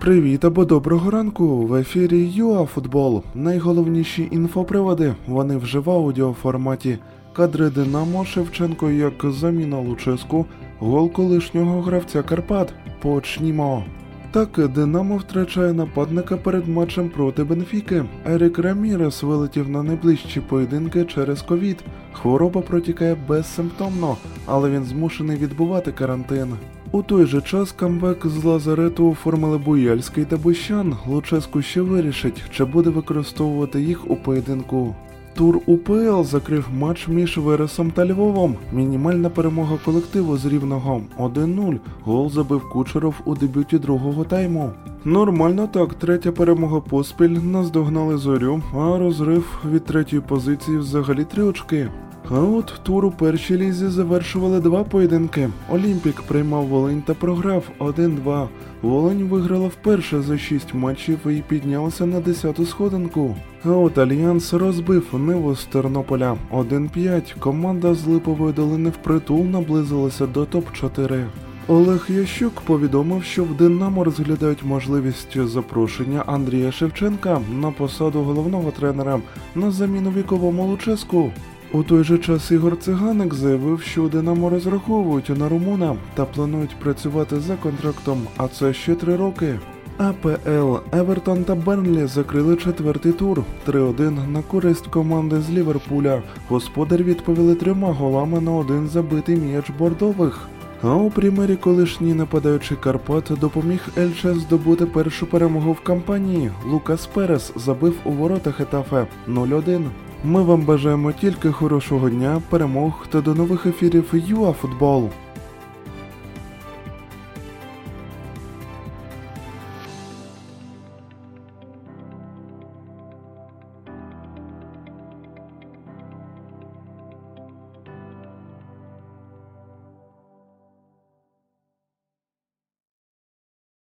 Привіт або доброго ранку. В ефірі ЮАФутбол. Найголовніші інфоприводи. Вони вже в аудіоформаті. Кадри Динамо Шевченко як заміна Луческу, гол колишнього гравця Карпат. Почнімо. Так, Динамо втрачає нападника перед матчем проти Бенфіки. Ерік Рамірес вилетів на найближчі поєдинки через ковід. Хвороба протікає безсимптомно, але він змушений відбувати карантин. У той же час камбек з Лазарету оформили Буяльський та Бущан. Луческу ще вирішить, чи буде використовувати їх у поєдинку. Тур УПЛ закрив матч між Вересом та Львовом. Мінімальна перемога колективу з рівного 1-0. Гол забив Кучеров у дебюті другого тайму. Нормально так, третя перемога поспіль наздогнали зорю, а розрив від третьої позиції взагалі три очки. А от тур у першій лізі завершували два поєдинки. Олімпік приймав Волинь та програв 1-2. Волинь виграла вперше за шість матчів і піднялася на 10-ту сходинку. А от Альянс розбив Ниву з Тернополя 1-5. Команда з Липової долини впритул наблизилася до топ-4. Олег Ящук повідомив, що в Динамо розглядають можливість запрошення Андрія Шевченка на посаду головного тренера на заміну віковому Луческу. У той же час Ігор Циганик заявив, що у Динамо розраховують на румуна та планують працювати за контрактом, а це ще три роки. АПЛ Евертон та Бернлі закрили четвертий тур 3-1 на користь команди з Ліверпуля. Господар відповіли трьома голами на один забитий м'яч бордових. А у примері колишній нападаючий Карпат допоміг Ельче здобути першу перемогу в кампанії. Лукас Перес забив у ворота Хетафе 0-1. Ми вам бажаємо тільки хорошого дня, перемог та до нових ефірів ЮАФутбол.